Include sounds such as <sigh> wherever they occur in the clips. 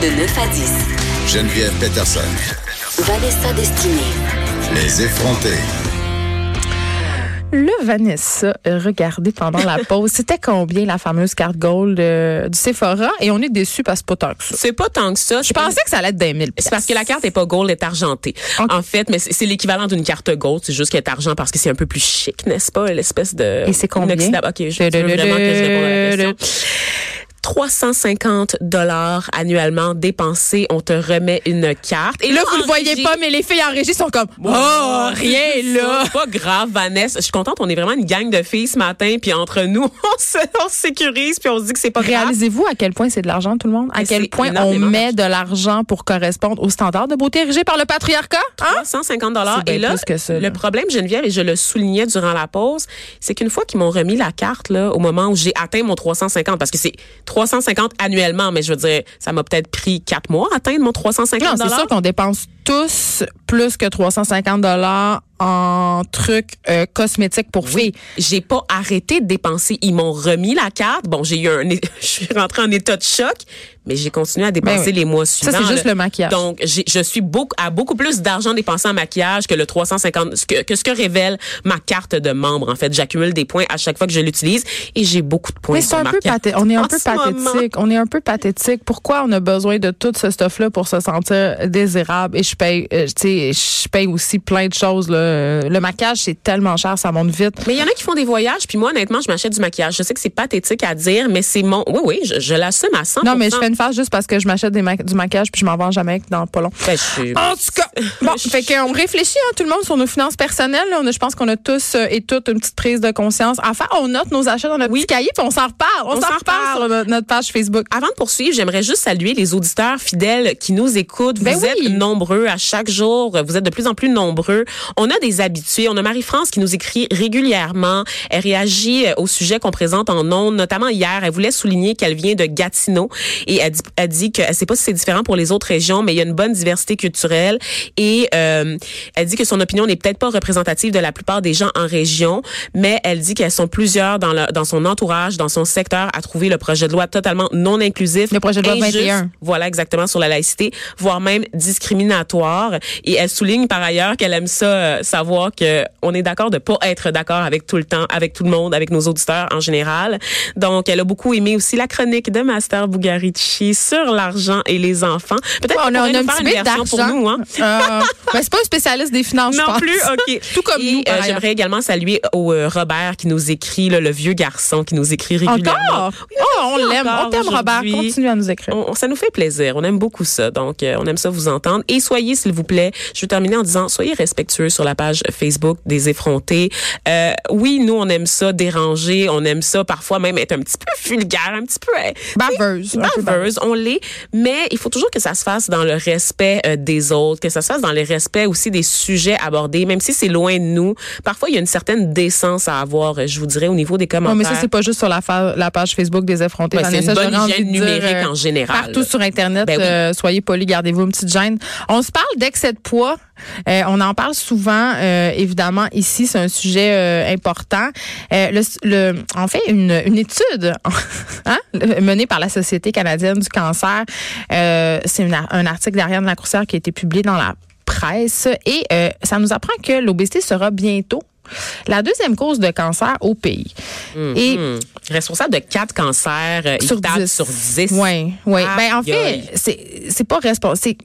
De 9 à 10. Geneviève Peterson. Vanessa Destinée. Les effrontés. Le Vanessa, euh, regardez pendant la pause, c'était combien la fameuse carte gold euh, du Sephora? Et on est déçus parce que c'est pas tant que ça. C'est pas tant que ça. Je pensais que ça allait être des 1000 C'est parce que la carte est pas gold, elle est argentée. En fait, mais c'est l'équivalent d'une carte gold, c'est juste qu'elle est argent parce que c'est un peu plus chic, n'est-ce pas? L'espèce de... Et c'est combien? OK, je veux vraiment que je réponde à la question. 350 dollars annuellement dépensés, on te remet une carte. Et là, vous en le voyez régie- pas, mais les filles en régie sont comme Oh, rien là! C'est pas grave, Vanessa. Je suis contente. On est vraiment une gang de filles ce matin. Puis entre nous, <laughs> on se, on sécurise. Puis on se dit que c'est pas grave. Réalisez-vous à quel point c'est de l'argent, tout le monde? À Mais quel point on met de l'argent pour correspondre aux standards de beauté érigés par le patriarcat? Hein? 150 dollars. Et là, plus que ça, là. le problème, Geneviève, et je le soulignais durant la pause, c'est qu'une fois qu'ils m'ont remis la carte, là, au moment où j'ai atteint mon 350, parce que c'est 350 annuellement, mais je veux dire, ça m'a peut-être pris quatre mois à atteindre mon 350 Non, c'est sûr qu'on dépense tous plus que 350 dollars en trucs euh, cosmétiques pour filles. J'ai pas arrêté de dépenser. Ils m'ont remis la carte. Bon, j'ai eu un, <laughs> je suis rentrée en état de choc, mais j'ai continué à dépenser Ben oui. les mois Ça, suivants. c'est juste là. le maquillage. Donc, j'ai- je suis beaucoup, à beaucoup plus d'argent dépensé en maquillage que le 350, ce que, que ce que révèle ma carte de membre. En fait, j'accumule des points à chaque fois que je l'utilise et j'ai beaucoup de points. Mais c'est sur un peu pathé- on est un en peu moment. pathétique. On est un peu pathétique. Pourquoi on a besoin de tout ce stuff-là pour se sentir désirable? Et je paye, euh, tu sais, je paye aussi plein de choses. Là. Le maquillage, c'est tellement cher, ça monte vite. Mais il y en a qui font des voyages, puis moi, honnêtement, je m'achète du maquillage. Je sais que c'est pathétique à dire, mais c'est mon. Oui, oui, je, je l'assume à 100 Non, mais je fais phase juste parce que je m'achète des ma- du maquillage puis je m'en vends jamais dans pas long. Ben, je En tout cas, bon, fait qu'on réfléchit hein, tout le monde sur nos finances personnelles. là. On a- je pense qu'on a tous euh, et toutes une petite prise de conscience. Enfin, on note nos achats dans notre Oui. petit cahier puis on s'en reparle. On, On s'en reparle sur notre, page Facebook. Avant de poursuivre, j'aimerais juste saluer les auditeurs fidèles qui nous écoutent. Vous Ben oui. êtes nombreux à chaque jour. Vous êtes de plus en plus nombreux. On a des habitués. On a Marie-France qui nous écrit régulièrement. Elle réagit euh, au sujet qu'on présente en ondes. Notamment hier, elle voulait souligner qu'elle vient de Gatineau et elle dit, elle dit que elle sait pas si c'est différent pour les autres régions, mais il y a une bonne diversité culturelle et euh, elle dit que son opinion n'est peut-être pas représentative de la plupart des gens en région, mais elle dit qu'elles sont plusieurs dans, le, dans son entourage, dans son secteur, à trouver le projet de loi totalement non inclusif. Le projet de loi injuste, 21. Voilà, exactement, sur la laïcité, voire même discriminatoire. Et elle souligne par ailleurs qu'elle aime ça, euh, savoir que on est d'accord de pas être d'accord avec tout le temps, avec tout le monde, avec nos auditeurs en général. Donc, elle a beaucoup aimé aussi la chronique de Master Bugarici sur l'argent et les enfants. Peut-être On qu'on a, un petit une bit version pour d'argent. nous, hein? Euh, <laughs> ben, c'est pas un spécialiste des finances, je Non pense. plus, ok. <laughs> Tout comme Et, nous, euh. J'aimerais également saluer au euh, Robert qui nous écrit, là, le vieux garçon qui nous écrit régulièrement. Encore? Oui, Oh, on l'aime. On t'aime, Robert. Continue à nous écrire. On- ça nous fait plaisir. On aime beaucoup ça. Donc, euh, on aime ça vous entendre. Et soyez, s'il vous plaît, je veux terminer en disant, soyez respectueux sur la page Facebook des effrontés. Euh, oui, nous, on aime ça déranger. On aime ça parfois même être un petit peu vulgaire, un petit peu... euh, Baveuse. On l'est, mais il faut toujours que ça se fasse dans le respect euh, des autres, que ça se fasse dans le respect aussi des sujets abordés, même si c'est loin de nous. Parfois, il y a une certaine décence à avoir, je vous dirais, au niveau des commentaires. Non, mais ça, c'est pas juste sur la, page Facebook des effrontés. Ouais, c'est une bonne hygiène dire, numérique euh, en général. Partout sur Internet, Ben oui. euh, soyez polis, gardez-vous une petite gêne. On se parle d'excès de poids. On en parle souvent, évidemment, ici, c'est un sujet important. Le, le, en fait, une, une étude <laughs> hein, menée par la Société canadienne du cancer, euh, c'est un article d'Ariane Lacroussière qui a été publié dans la presse et euh, ça nous apprend que l'obésité sera bientôt la deuxième cause de cancer au pays. Et Hmm. Responsable de quatre cancers euh, sur 10. sur 10. Oui, oui. Aïe, Ben, en fait, c'est pas responsable.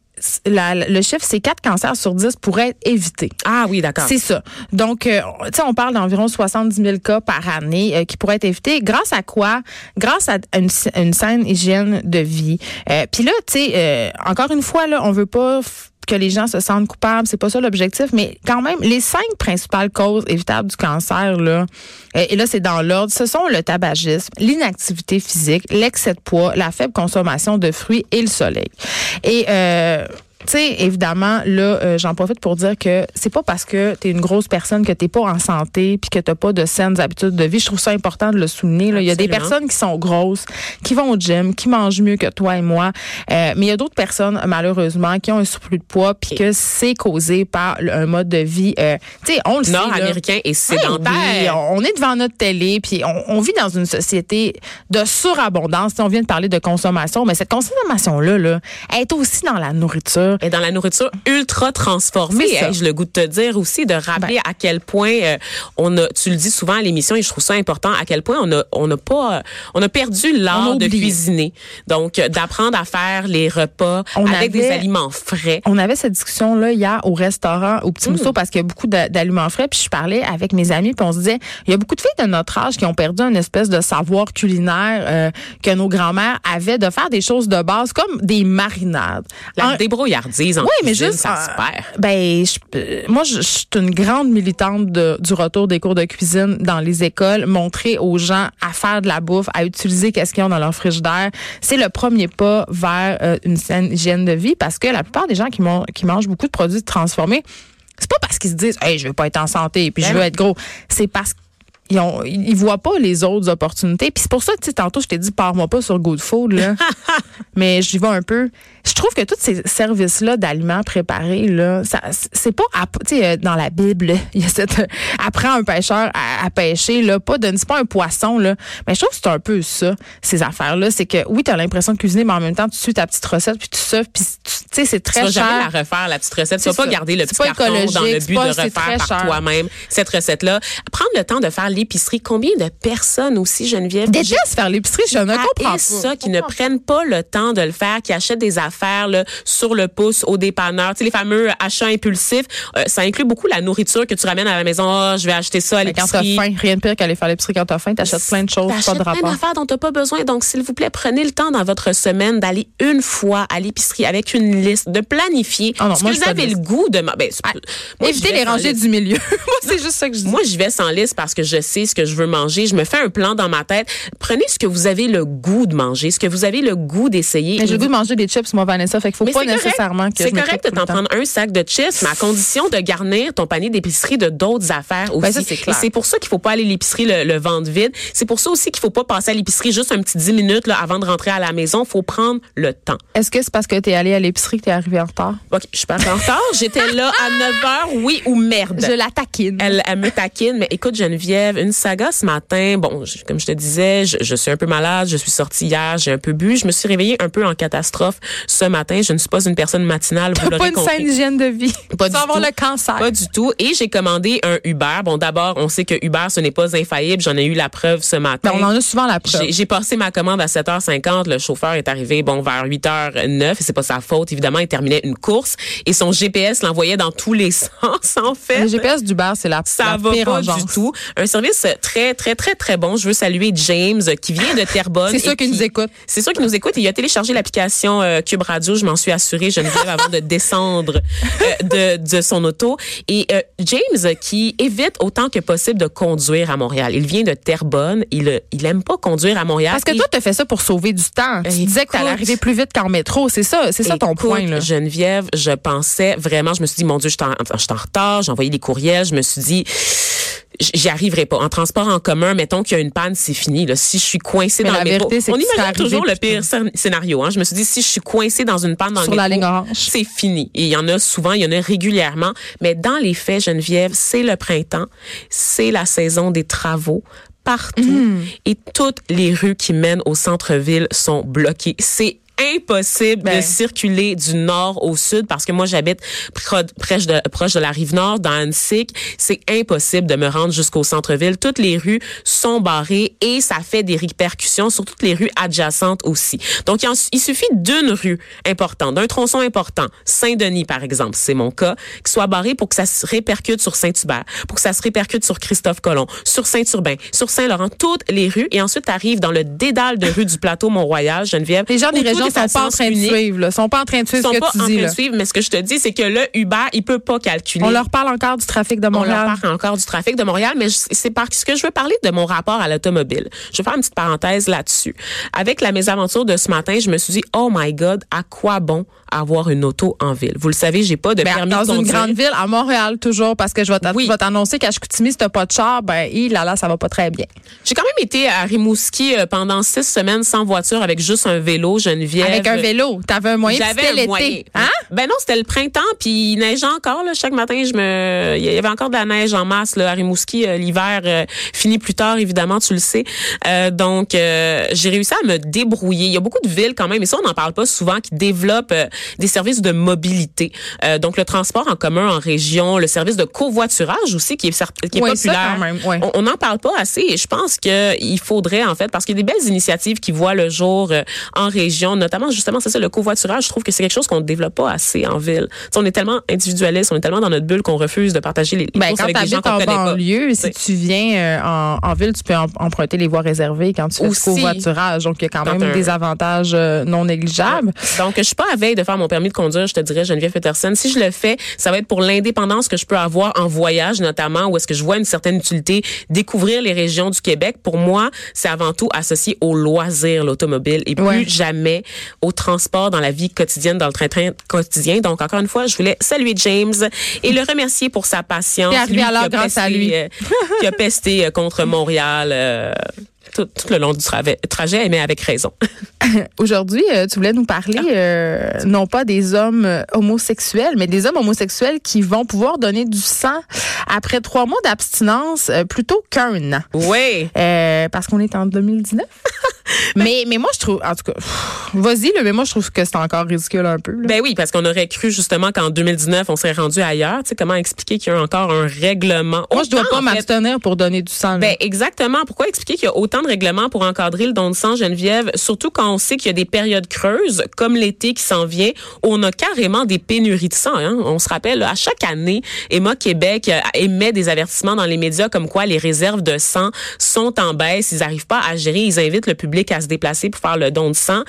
Le chiffre, c'est 4 cancers sur 10 pourraient être évités. Ah oui, d'accord. C'est ça. Donc, euh, tu sais, on parle d'environ 70 000 cas par année euh, qui pourraient être évités. Grâce à quoi? Grâce à une, une saine hygiène de vie. Euh, Puis là, tu sais, euh, encore une fois, là, on veut pas que les gens se sentent coupables, c'est pas ça l'objectif, mais quand même, les cinq principales causes évitables du cancer, là, et là, c'est dans l'ordre, ce sont le tabagisme, l'inactivité physique, l'excès de poids, la faible consommation de fruits et le soleil. Et euh, tu sais, évidemment, là, euh, j'en profite pour dire que c'est pas parce que tu es une grosse personne que t'es pas en santé puis que t'as pas de saines habitudes de vie. Je trouve ça important de le souligner. Là. Il y a des personnes qui sont grosses, qui vont au gym, qui mangent mieux que toi et moi. Euh, mais il y a d'autres personnes, malheureusement, qui ont un surplus de poids puis que c'est causé par un mode de vie, euh, tu sais, on le sait. Nord-américain et sédentaire. on est devant notre télé puis on, vit dans une société de surabondance. on vient de parler de consommation, mais cette consommation-là, là, elle est aussi dans la nourriture et dans la nourriture ultra transformée. je le goût de te dire aussi, de rappeler ben. à quel point euh, on a, tu le dis souvent à l'émission et je trouve ça important, à quel point on a, on n'a pas, on a perdu l'art de cuisiner. Donc, euh, d'apprendre à faire les repas avec des aliments frais. On avait cette discussion-là hier au restaurant, au Petit Mousseau, mm. parce qu'il y a beaucoup d'aliments frais. Puis je parlais avec mes amis, puis on se disait, il y a beaucoup de filles de notre âge qui ont perdu une espèce de savoir culinaire euh, que nos grands-mères avaient de faire des choses de base comme des marinades. La débrouillard oui, mais juste, ça se perd. Ben, je, moi, je, suis une grande militante du retour des cours de cuisine dans les écoles, montrer aux gens à faire de la bouffe, à utiliser qu'est-ce qu'ils ont dans leur frigidaire. C'est le premier pas vers euh, une saine hygiène de vie parce que la plupart des gens qui, qui mangent beaucoup de produits transformés, c'est pas parce qu'ils se disent, hey, je veux pas être en santé puis je ben veux être gros. C'est parce ils, ont, ils voient pas les autres opportunités. Puis c'est pour ça, tu sais, tantôt, je t'ai dit, pars-moi pas sur Good Food, là. <laughs> mais j'y vais un peu. Je trouve que tous ces services-là d'aliments préparés, là, ça, c'est pas, tu sais, euh, dans la Bible, il y a cette, apprends un pêcheur à, pêcher, là, pas de, c'est pas un poisson, là. Mais je trouve que c'est un peu ça, ces affaires-là. C'est que, oui, tu as l'impression de cuisiner, mais en même temps, tu suis ta petite recette, puis tu sais, puis tu sais, c'est très tu cher. Tu vas jamais la refaire, la petite recette. Tu vas pas garder le petit carton dans le but de refaire par toi-même cette recette-là. Prendre le temps de faire l'épicerie. Combien de personnes aussi, Geneviève? Déteste faire l'épicerie, je ne comprends pas. ça, qui ne prennent pas le temps de le faire, qui achètent des affaires là, sur le pouce au dépanneur. Tu sais, les fameux achats impulsifs, euh, ça inclut beaucoup la nourriture que tu ramènes à la maison. Oh, je vais acheter ça à l'épicerie. Quand t'as faim, rien de pire qu'aller faire l'épicerie quand t'as faim. T'achètes plein de choses, pas de rapport. plein d'affaires dont t'as pas besoin. Donc, s'il vous plaît, prenez le temps dans votre semaine d'aller une fois à l'épicerie avec une liste, de planifier. Oh non, ce que vous avez le goût de... Ben, ah, évitez les rangées du milieu. <laughs> moi, c'est juste ça que je dis. Moi, j'y vais sans liste parce que je sais ce que je veux manger. Je me fais un plan dans ma tête. Prenez ce que vous avez le goût de manger, ce que vous avez le goût d'essayer. Mais j'ai le goût de manger des chips, moi, Vanessa. Fait qu'il faut pas nécessairement que C'est correct de t'en prendre un sac de chips, mais à condition de garnir ton panier d'épicerie de d'autres affaires ben, aussi. Et c'est pour ça qu'il faut pas aller à l'épicerie le, le, ventre vide. C'est pour ça aussi qu'il faut pas passer à l'épicerie juste un petit 10 minutes là, avant de rentrer à la maison. faut prendre le temps. Est-ce que c'est parce que tu es allé à l'épicerie que tu es arrivé en retard? OK, je suis pas en retard. J'étais là à 9 h, oui ou merde? Je la taquine. Elle, elle me taquine, mais écoute Geneviève, une saga ce matin. Bon, comme je te disais, je, je, suis un peu malade, je suis sortie hier, j'ai un peu bu, je me suis réveillée un peu en catastrophe ce matin. Je ne suis pas une personne matinale, vous. Pas une saine hygiène de vie. Pas du avoir le cancer. Pas du tout. Et j'ai commandé un Uber. Bon, d'abord, on sait que Uber, ce n'est pas infaillible. J'en ai eu la preuve ce matin. Ben, on en a souvent la preuve. J'ai passé ma commande à 7h50. Le chauffeur est arrivé, bon, vers 8h09. Et c'est pas sa faute. Évidemment, il terminait une course et son GPS l'envoyait dans tous les <laughs> sens, en fait. Le GPS d'Uber, c'est la, Ça va pas du tout. Un service très, très, très, très bon. Je veux saluer James, qui vient de Terrebonne. c'est sûr qu'il nous écoute. C'est sûr qu'il nous écoute. Il a téléchargé l'application euh, Cube Radio. Je m'en suis assurée, Geneviève, avant de descendre euh, de, de son auto. Et euh, James, qui évite autant que possible de conduire à Montréal. Il vient de Terrebonne. Il, il aime pas conduire à Montréal. Parce que toi, tu fais ça pour sauver du temps. Tu disais que tu allais arriver plus vite qu'en métro. C'est ça, c'est ça ton point. Là. Geneviève, je pensais vraiment, je me suis dit, mon Dieu, je suis en, en retard. J'ai envoyé des courriels. Je me suis dit, j'y arriverai pas. En transport en commun, mettons qu'il y a une panne, c'est fini. Là. Si je suis coincé dans la le vérité, on imagine toujours le pire scénario. Hein. Je me suis dit, si je suis coincé dans une panne dans Sur le la ligne orange, c'est fini. Et il y en a souvent, il y en a régulièrement. Mais dans les faits, Geneviève, c'est le printemps, c'est la saison des travaux partout mm. et toutes les rues qui mènent au centre-ville sont bloquées. C'est impossible de ben. circuler du nord au sud parce que moi j'habite proche de, proche de la rive nord dans Annecy. C'est impossible de me rendre jusqu'au centre-ville. Toutes les rues sont barrées et ça fait des répercussions sur toutes les rues adjacentes aussi. Donc il, suffit d'une rue importante, d'un tronçon important, Saint-Denis par exemple, c'est mon cas, qui soit barré pour que ça se répercute sur Saint-Hubert, pour que ça se répercute sur Christophe Colomb, sur Saint-Urbain, sur Saint-Laurent, toutes les rues et ensuite arrive dans le dédale de rues du plateau Mont-Royal, Geneviève. Les gens des régions gens sont pas en train de suivre. Là. sont pas en train de suivre ce que tu dis. Ils sont pas en train de suivre, mais ce que je te dis, c'est que le Uber, il peut pas calculer. On leur parle encore du trafic de Montréal. On leur parle encore du trafic de Montréal, mais c'est parce que je veux parler de mon rapport à l'automobile. Je vais faire une petite parenthèse là-dessus. Avec la mésaventure de ce matin, je me suis dit, oh my God, à quoi bon avoir une auto en ville. Vous le savez, j'ai pas de ben, permis dans de une grande ville, à Montréal toujours, parce que je vais t'annoncer qu'à Chicoutimi, si t'as pas de char, ben, là, là, ça va pas très bien. J'ai quand même été à Rimouski euh, pendant six semaines sans voiture avec juste un vélo, Geneviève. Avec un vélo, t'avais un moyen. J'avais un moyen. Hein? Ben non, c'était le printemps, puis il neigeait encore. Là, chaque matin, je me, il y avait encore de la neige en masse là, à Rimouski. Euh, l'hiver euh, finit plus tard, évidemment, tu le sais. donc, j'ai réussi à me débrouiller. Il y a beaucoup de villes quand même, et ça, on n'en parle pas souvent, qui développent des services de mobilité. Euh, donc, le transport en commun en région, le service de covoiturage aussi qui est, qui est populaire. on n'en parle pas assez et je pense qu'il faudrait, en fait, parce qu'il y a des belles initiatives qui voient le jour euh, en région, notamment, justement, c'est ça, le covoiturage. Je trouve que c'est quelque chose qu'on ne développe pas assez en ville. on est tellement individualiste, on est tellement dans notre bulle qu'on refuse de partager les ben, avec des gens qu'on connaît pas. Lieu, si tu viens euh, en, en, ville, tu peux emprunter les voies réservées quand tu fais du covoiturage. Donc, il y a quand même des avantages non négligeables. Donc, je suis pas à veille de faire mon permis de conduire, je te dirais, Geneviève Peterson. Si je le fais, ça va être pour l'indépendance que je peux avoir en voyage, notamment, où est-ce que je vois une certaine utilité, découvrir les régions du Québec. Pour moi, c'est avant tout associé au loisir, l'automobile, et plus jamais au transport dans la vie quotidienne, dans le train-train quotidien. Donc, encore une fois, je voulais saluer James et le remercier pour sa patience. Lui, alors, grâce à lui. Euh, qui a pesté euh, contre Montréal. Euh, tout, le long du trajet, mais avec raison. <laughs> <laughs> Aujourd'hui, euh, tu voulais nous parler ah. euh, non pas des hommes euh, homosexuels, mais des hommes homosexuels qui vont pouvoir donner du sang après trois mois d'abstinence plutôt qu'un an. Oui. parce qu'on est en 2019. <laughs> <laughs> mais, mais moi, je trouve, en tout cas, vas-y, mais moi, je trouve que c'est encore ridicule un peu. Ben oui, parce qu'on aurait cru justement qu'en 2019, on serait rendu ailleurs. Tu sais, comment expliquer qu'il y a encore un règlement? Moi, je dois pas m'abstenir pour donner du sang. Ben, exactement. Pourquoi expliquer qu'il y a autant de règlements pour encadrer le don de sang, Geneviève? Surtout quand on sait qu'il y a des périodes creuses, comme l'été qui s'en vient, où on a carrément des pénuries de sang. Hein? On se rappelle, à chaque année, Emma Québec euh, émet des avertissements dans les médias comme quoi les réserves de sang sont en baisse, ils n'arrivent pas à gérer, ils invitent le public à se déplacer pour faire le don de sang.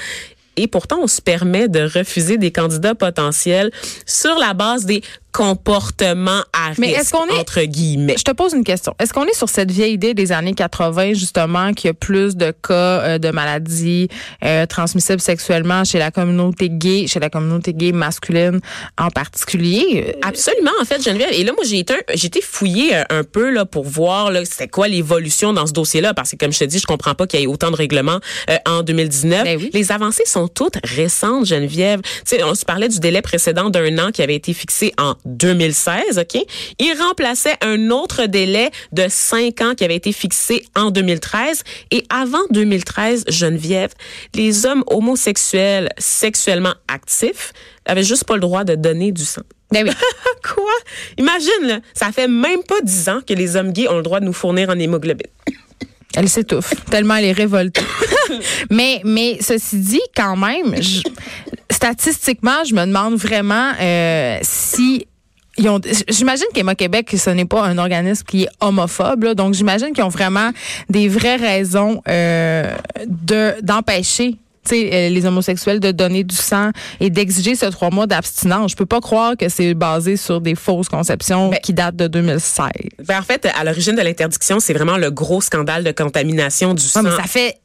Et pourtant, on se permet de refuser des candidats potentiels sur la base des comportement à Mais risque, est-ce qu'on est, entre guillemets. Je te pose une question. Est-ce qu'on est sur cette vieille idée des années 80, justement, qu'il y a plus de cas euh, de maladies euh, transmissibles sexuellement chez la communauté gay, chez la communauté gay masculine en particulier? Absolument, en fait, Geneviève. Et là, moi, j'ai été, j'ai été fouillée euh, un peu là pour voir là, c'était quoi l'évolution dans ce dossier-là, parce que comme je te dis, je comprends pas qu'il y ait autant de règlements en 2019. Ben oui. Les avancées sont toutes récentes, Geneviève. Tu sais, on se parlait du délai précédent d'un an qui avait été fixé en 2016, OK? Il remplaçait un autre délai de cinq ans qui avait été fixé en 2013. Et avant 2013, Geneviève, les hommes homosexuels sexuellement actifs avaient juste pas le droit de donner du sang. Ben oui. <laughs> Quoi? Imagine, là, ça fait même pas dix ans que les hommes gays ont le droit de nous fournir en hémoglobine. Elle s'étouffe, tellement elle est révoltée. <laughs> mais, mais ceci dit, quand même, statistiquement, je me demande vraiment euh, si j'imagine qu'Emma Québec, ce n'est pas un organisme qui est homophobe, donc j'imagine qu'ils ont vraiment des vraies raisons euh, de d'empêcher euh, les homosexuels de donner du sang et d'exiger ce trois mois d'abstinence. Je peux pas croire que c'est basé sur des fausses conceptions ben, qui datent de 2016. Ben en fait, à l'origine de l'interdiction, c'est vraiment le gros scandale de contamination du sang. Mais ça fait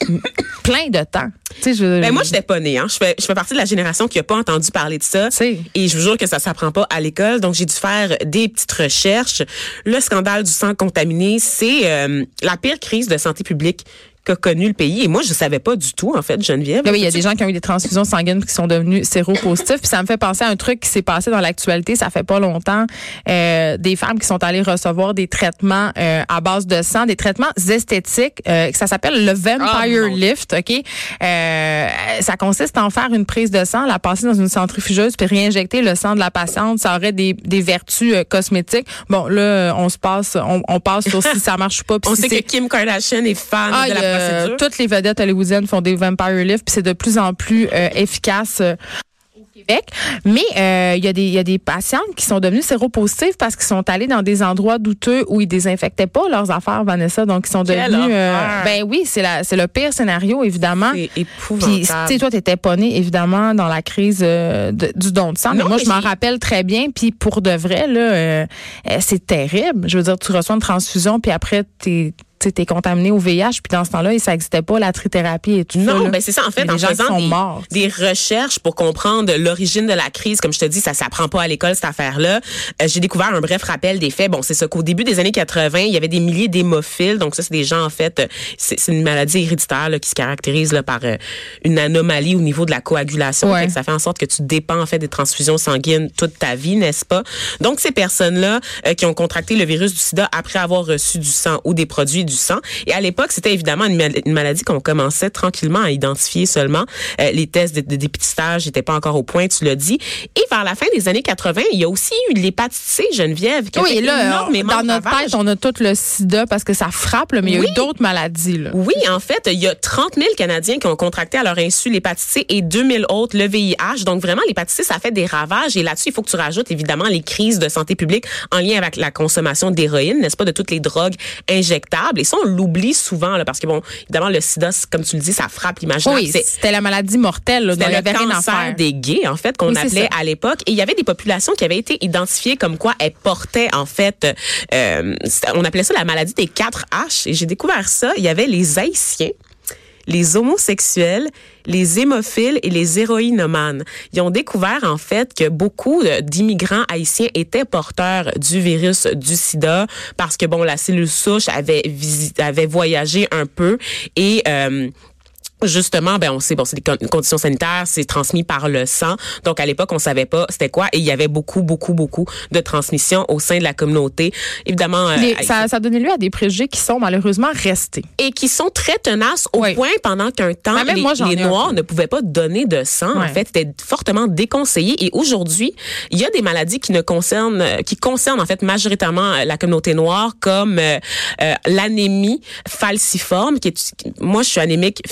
<coughs> plein de temps. Tu sais, je... Ben moi, je n'étais pas née. Hein. Je, fais, je fais partie de la génération qui n'a pas entendu parler de ça. Et je vous jure que ça s'apprend pas à l'école. Donc, j'ai dû faire des petites recherches. Le scandale du sang contaminé, c'est euh, la pire crise de santé publique qu'a connu le pays. Et moi, je savais pas du tout, en fait, Geneviève. Ben oui, il y a des gens qui ont eu des transfusions sanguines qui sont devenus séropositifs. Puis ça me fait penser à un truc qui s'est passé dans l'actualité, ça fait pas longtemps. Euh, des femmes qui sont allées recevoir des traitements euh, à base de sang, des traitements esthétiques. Euh, ça s'appelle le Vampire ah, Lift, OK? Euh, ça consiste en faire une prise de sang, la passer dans une centrifugeuse puis réinjecter le sang de la patiente. Ça aurait des, des vertus euh, cosmétiques. Bon, là, on se passe, on, on passe sur si ça marche pas. on sait que Kim Kardashian est fan ah, de la euh, toutes les vedettes hollywoodiennes font des vampire lifts, puis c'est de plus en plus euh, efficace. Euh, Québec. Mais euh, il y, a des, y a des patientes qui sont devenues séropositives parce qu'ils sont allés dans des endroits douteux où ils désinfectaient pas leurs affaires, Vanessa. Donc, ils sont devenus... Euh, ben oui, c'est le pire scénario, évidemment. C'est épouvantable. Puis, tu sais, toi, t'étais pas née, évidemment, dans la crise euh, du don de sang. mais moi, je m'en rappelle très bien. Puis, pour de vrai, là, c'est terrible. Je veux dire, tu reçois une transfusion, puis après, t'es tu es contaminé au VIH, puis dans ce temps-là, ça n'existait pas la trithérapie et tout non, ça. Non, ben c'est ça. En fait, en faisant des, des, recherches pour comprendre l'origine de la crise, comme je te dis, ça s'apprend pas à l'école, cette affaire-là. Euh, j'ai découvert un bref rappel des faits. Bon, c'est ça qu'au début des années 80, il y avait des milliers d'hémophiles. Donc ça, c'est des gens, en fait, c'est une maladie héréditaire qui se caractérise là, par euh, une anomalie au niveau de la coagulation. ça fait en sorte que tu dépends, en fait, des transfusions sanguines toute ta vie, n'est-ce pas? Donc, ces personnes-là euh, qui ont contracté le virus du sida après avoir reçu du sang ou des produits du sang. Et à l'époque, c'était évidemment une, maladie qu'on commençait tranquillement à identifier seulement. Euh, les tests de, dépistage n'étaient pas encore au point, tu l'as dit. Et vers la fin des années 80, il y a aussi eu l'hépatite C, Geneviève, qui oui, a là, énormément dans notre tête, on a tout le sida parce que ça frappe, mais il y a eu d'autres maladies. Là. Oui, en fait, il y a 30 000 Canadiens qui ont contracté à leur insu l'hépatite C et 2000 autres le VIH. Donc vraiment, l'hépatite C, ça fait des ravages. Et là-dessus, il faut que tu rajoutes évidemment les crises de santé publique en lien avec la consommation d'héroïne, n'est-ce pas, de toutes les drogues injectables. Et ça, on l'oublie souvent, là, parce que, bon, évidemment, le sida, comme tu le dis, ça frappe l'imaginaire. Oui, c'était la maladie mortelle. C'était le cancer des gays, en fait, qu'on appelait à l'époque. Et il y avait des populations qui avaient été identifiées comme quoi elles portaient, en fait, euh, on appelait ça la maladie des 4 H. Et j'ai découvert ça. Il y avait les Haïtiens les homosexuels, les hémophiles et les héroïnomanes. Ils ont découvert en fait que beaucoup d'immigrants haïtiens étaient porteurs du virus du sida parce que bon la cellule souche avait avait voyagé un peu et euh, Justement, ben on sait bon, c'est des conditions sanitaires, c'est transmis par le sang. Donc à l'époque, on savait pas c'était quoi et il y avait beaucoup, beaucoup, beaucoup de transmission au sein de la communauté. Évidemment, euh, ça, ça donné lieu à des préjugés qui sont malheureusement restés et qui sont très tenaces au point pendant qu'un temps ben, les, les Noirs ne pouvaient pas donner de sang. En fait, c'était fortement déconseillé. Et aujourd'hui, il y a des maladies qui ne concernent, qui concernent en fait majoritairement la communauté noire, comme euh, euh l'anémie falciforme, qui est, moi je suis anémique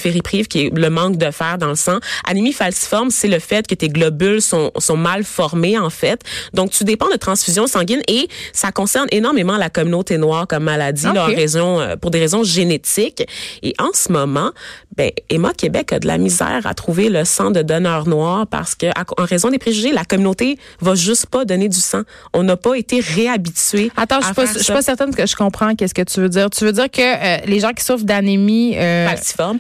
qui est le manque de fer dans le sang. Anémie falciforme, c'est le fait que tes globules sont, sont mal formés, en fait. Donc, tu dépends de transfusion sanguine et ça concerne énormément la communauté noire comme maladie, là, raison, euh, pour des raisons génétiques. Et en ce moment, ben, Emma Québec a de la misère à trouver le sang de donneurs noirs parce que, en raison des préjugés, la communauté va juste pas donner du sang. On n'a pas été réhabitué. Attends, je suis pas, je suis pas certaine que je comprends qu'est-ce que tu veux dire. Tu veux dire que euh, les gens qui souffrent d'anémie, euh,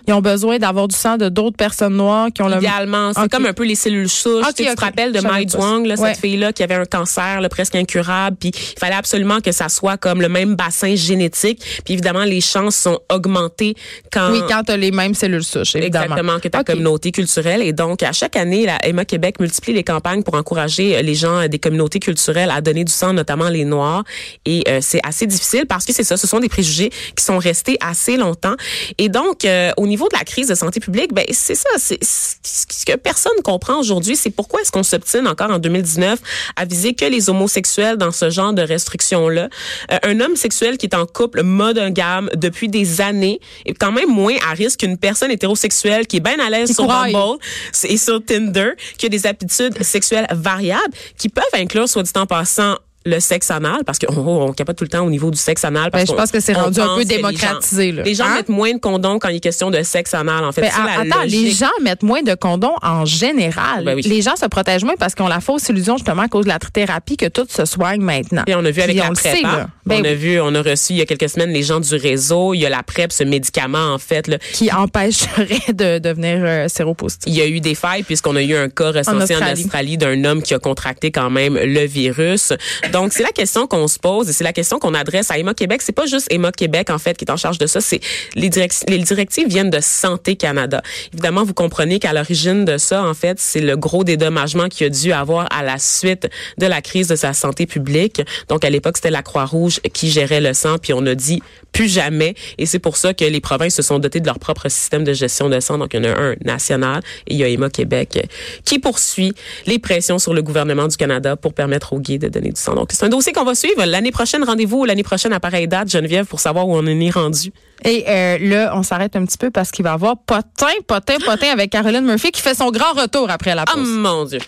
ils ont besoin avoir du sang de d'autres personnes noires qui ont Idéalement, c'est comme un peu les cellules souches. tu, te rappelles de Mai Duong, là, cette fille-là qui avait un cancer là, presque incurable, puis il fallait absolument que ça soit comme le même bassin génétique. Puis évidemment, les chances sont augmentées quand... Oui, quand tu as les mêmes cellules évidemment. Exactement, que ta communauté culturelle. Et donc, à chaque année, la Emma Québec multiplie les campagnes pour encourager euh, les gens des communautés culturelles à donner du sang, notamment les Noirs. Et euh, c'est assez difficile parce que c'est ça, ce sont des préjugés qui sont restés assez longtemps. Et donc, euh, au niveau de la crise de santé publique, ben c'est ça, c'est ce que personne comprend aujourd'hui, c'est pourquoi est-ce qu'on s'obtine encore en 2019 à viser que les homosexuels dans ce genre de restrictions là. Euh, un homme sexuel qui est en couple monogame depuis des années est quand même moins à risque qu'une personne hétérosexuelle qui est bien à l'aise sur Bumble et sur Tinder, qui a des aptitudes sexuelles variables, qui peuvent inclure, soit dit en passant, le sexe anal parce qu'on on capote tout le temps au niveau du sexe anal. Parce ben, je pense que c'est rendu un peu démocratisé. Les gens, hein? mettent moins de condoms quand il est question de sexe anal. En fait, ben, attends, les gens mettent moins de condoms en général. Ben les gens se protègent moins parce qu'on a la fausse illusion justement à cause de la thérapie que tout se soigne maintenant. Et on a vu avec la PrEP. Hein? on a vu, on a reçu il y a quelques semaines les gens du réseau. Il y a la PrEP, ce médicament en fait là, qui empêcherait de devenir euh, séropositif. Il y a eu des failles puisqu'on a eu un cas recensé en Australie, d'un homme qui a contracté quand même le virus. Donc, c'est la question qu'on se pose et c'est la question qu'on adresse à Emma Québec. C'est pas juste Emma Québec, en fait, qui est en charge de ça. C'est les, directives viennent de Santé Canada. Évidemment, vous comprenez qu'à l'origine de ça, en fait, c'est le gros dédommagement qu'il a dû avoir à la suite de la crise de sa santé publique. Donc, à l'époque, c'était la Croix-Rouge qui gérait le sang, puis on a dit plus jamais. Et c'est pour ça que les provinces se sont dotées de leur propre système de gestion de sang. Donc, il y en a un national et il y a Emma Québec qui poursuit les pressions sur le gouvernement du Canada pour permettre aux gays de donner du sang. Donc, c'est un dossier qu'on va suivre. L'année prochaine, rendez-vous l'année prochaine à pareille date, Geneviève, pour savoir où on en est rendu. Et euh, là, on s'arrête un petit peu parce qu'il va y avoir potin, potin, potin avec Caroline Murphy qui fait son grand retour après la pause. Oh mon Dieu.